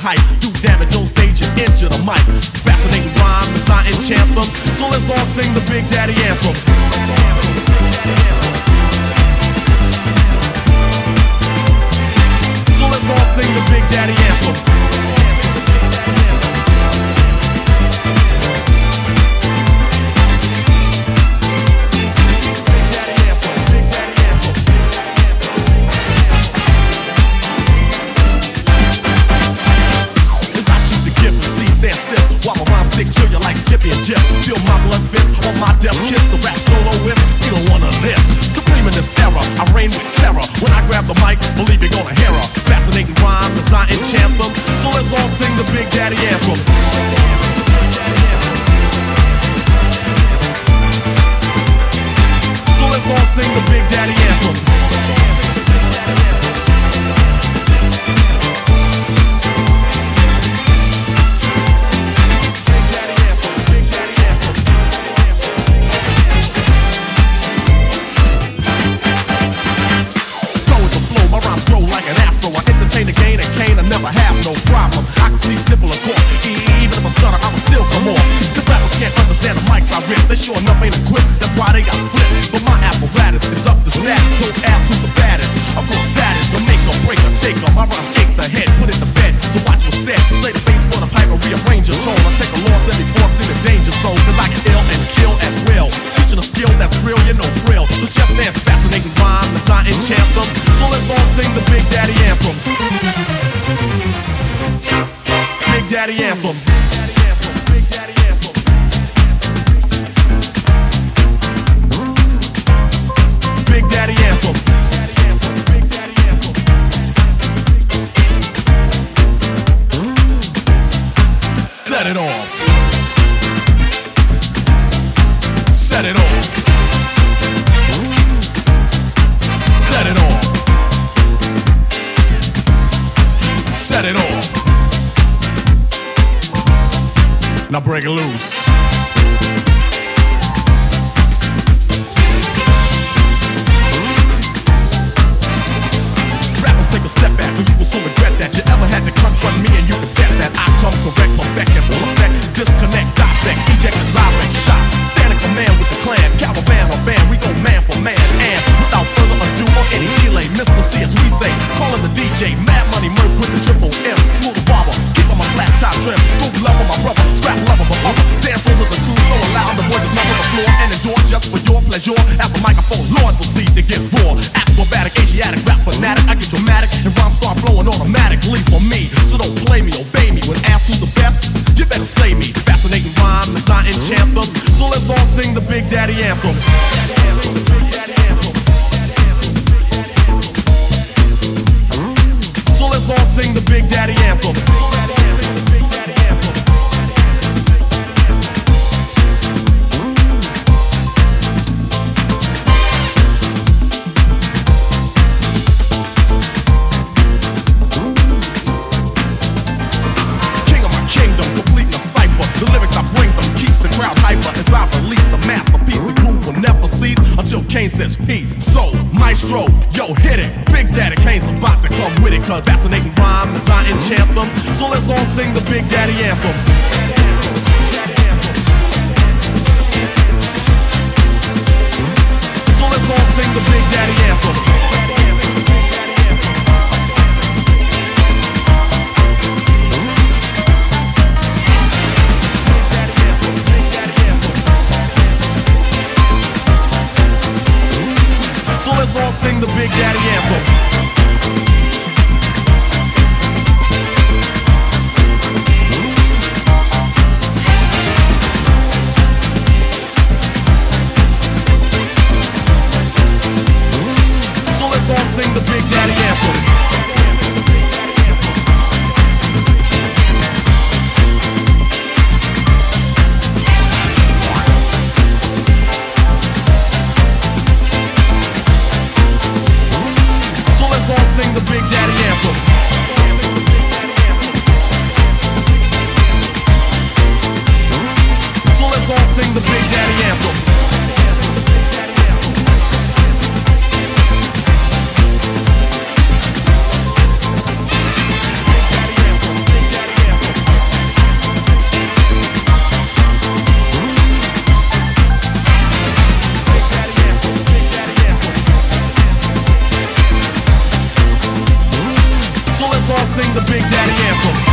hype. Do damage on stage and injure the mic. Fascinating rhyme, as I enchant them. So let's all sing the Big Daddy anthem. So mic, believe you're gonna hear her. Fascinating rhyme, as I enchant them. So let's all sing the Big Daddy anthem. So let's all sing the Big Daddy anthem. Sure enough ain't equipped, that's why they got flipped. But Set it off. Set it off. Set it off. Now break it loose. Rappers take a step back when you will so regret that you ever had to confront me and you can bet that I come correct, perfect, and full effect. Disconnect, dissect, eject, resurrect, shot. DJ, Mad Money Murph with the triple M, smooth barber, keep on my flat top trim, Scoob love on my brother, scrap love of the other. Dancers of the crew so loud, the boys just number the floor and endure just for your pleasure. At the microphone, Lord proceed to get raw, acrobatic, Asiatic, rap fanatic. I get dramatic and rhymes start flowing automatically for me. So don't play me, obey me. When asked who's the best, you better say me. Fascinating rhyme as I enchant them. So let's all sing the Big Daddy anthem. Says peace. So, Maestro, yo, hit it. Big Daddy Kane's about to come with it, cause fascinating rhyme as I enchant them. So let's all sing the Big Daddy anthem. So let's all sing the Big Daddy anthem. Sing the Big Daddy anthem. sing the Big Daddy anthem.